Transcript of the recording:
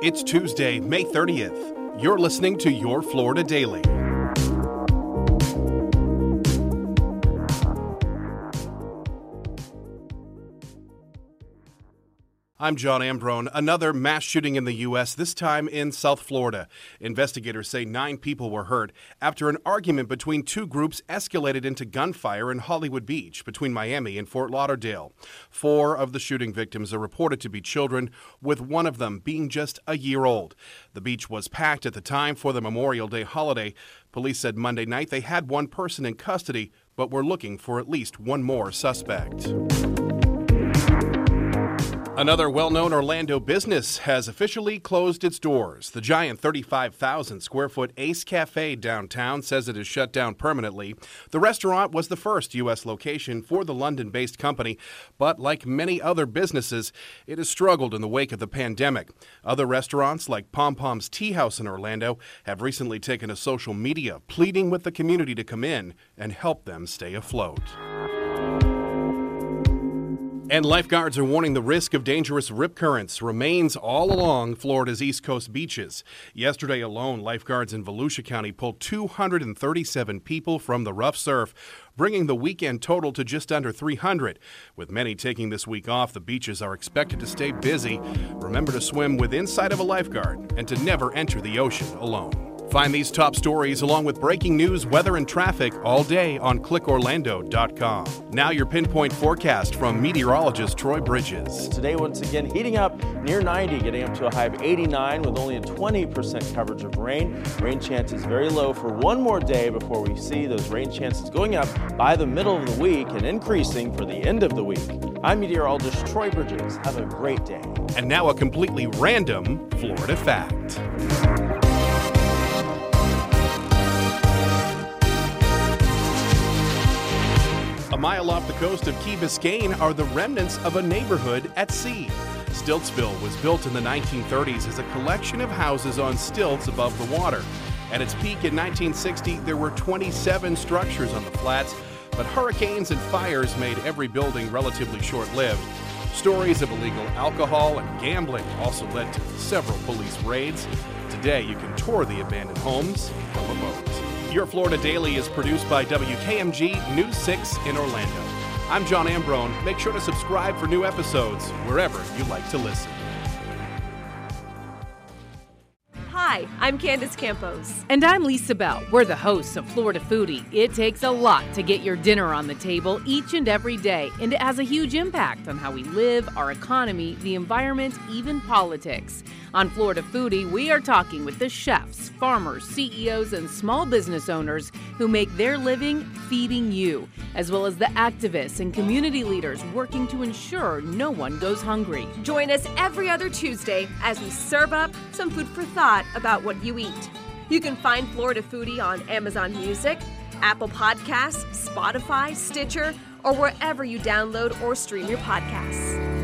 It's Tuesday, May 30th. You're listening to Your Florida Daily. I'm John Ambrone. Another mass shooting in the U.S., this time in South Florida. Investigators say nine people were hurt after an argument between two groups escalated into gunfire in Hollywood Beach between Miami and Fort Lauderdale. Four of the shooting victims are reported to be children, with one of them being just a year old. The beach was packed at the time for the Memorial Day holiday. Police said Monday night they had one person in custody, but were looking for at least one more suspect. Another well known Orlando business has officially closed its doors. The giant 35,000 square foot Ace Cafe downtown says it is shut down permanently. The restaurant was the first U.S. location for the London based company, but like many other businesses, it has struggled in the wake of the pandemic. Other restaurants, like Pom Pom's Tea House in Orlando, have recently taken to social media pleading with the community to come in and help them stay afloat. And lifeguards are warning the risk of dangerous rip currents remains all along Florida's east coast beaches. Yesterday alone, lifeguards in Volusia County pulled 237 people from the rough surf, bringing the weekend total to just under 300. With many taking this week off, the beaches are expected to stay busy. Remember to swim with inside of a lifeguard and to never enter the ocean alone. Find these top stories along with breaking news, weather, and traffic all day on clickorlando.com. Now, your pinpoint forecast from meteorologist Troy Bridges. Today, once again, heating up near 90, getting up to a high of 89 with only a 20% coverage of rain. Rain chances very low for one more day before we see those rain chances going up by the middle of the week and increasing for the end of the week. I'm meteorologist Troy Bridges. Have a great day. And now, a completely random Florida fact. A mile off the coast of Key Biscayne are the remnants of a neighborhood at sea. Stiltsville was built in the 1930s as a collection of houses on stilts above the water. At its peak in 1960, there were 27 structures on the flats, but hurricanes and fires made every building relatively short lived. Stories of illegal alcohol and gambling also led to several police raids. Today, you can tour the abandoned homes from a boat. Your Florida Daily is produced by WKMG News 6 in Orlando. I'm John Ambrone. Make sure to subscribe for new episodes wherever you like to listen. Hi, I'm Candace Campos. And I'm Lisa Bell. We're the hosts of Florida Foodie. It takes a lot to get your dinner on the table each and every day, and it has a huge impact on how we live, our economy, the environment, even politics. On Florida Foodie, we are talking with the chefs, farmers, CEOs, and small business owners who make their living feeding you, as well as the activists and community leaders working to ensure no one goes hungry. Join us every other Tuesday as we serve up some food for thought about what you eat. You can find Florida Foodie on Amazon Music, Apple Podcasts, Spotify, Stitcher, or wherever you download or stream your podcasts.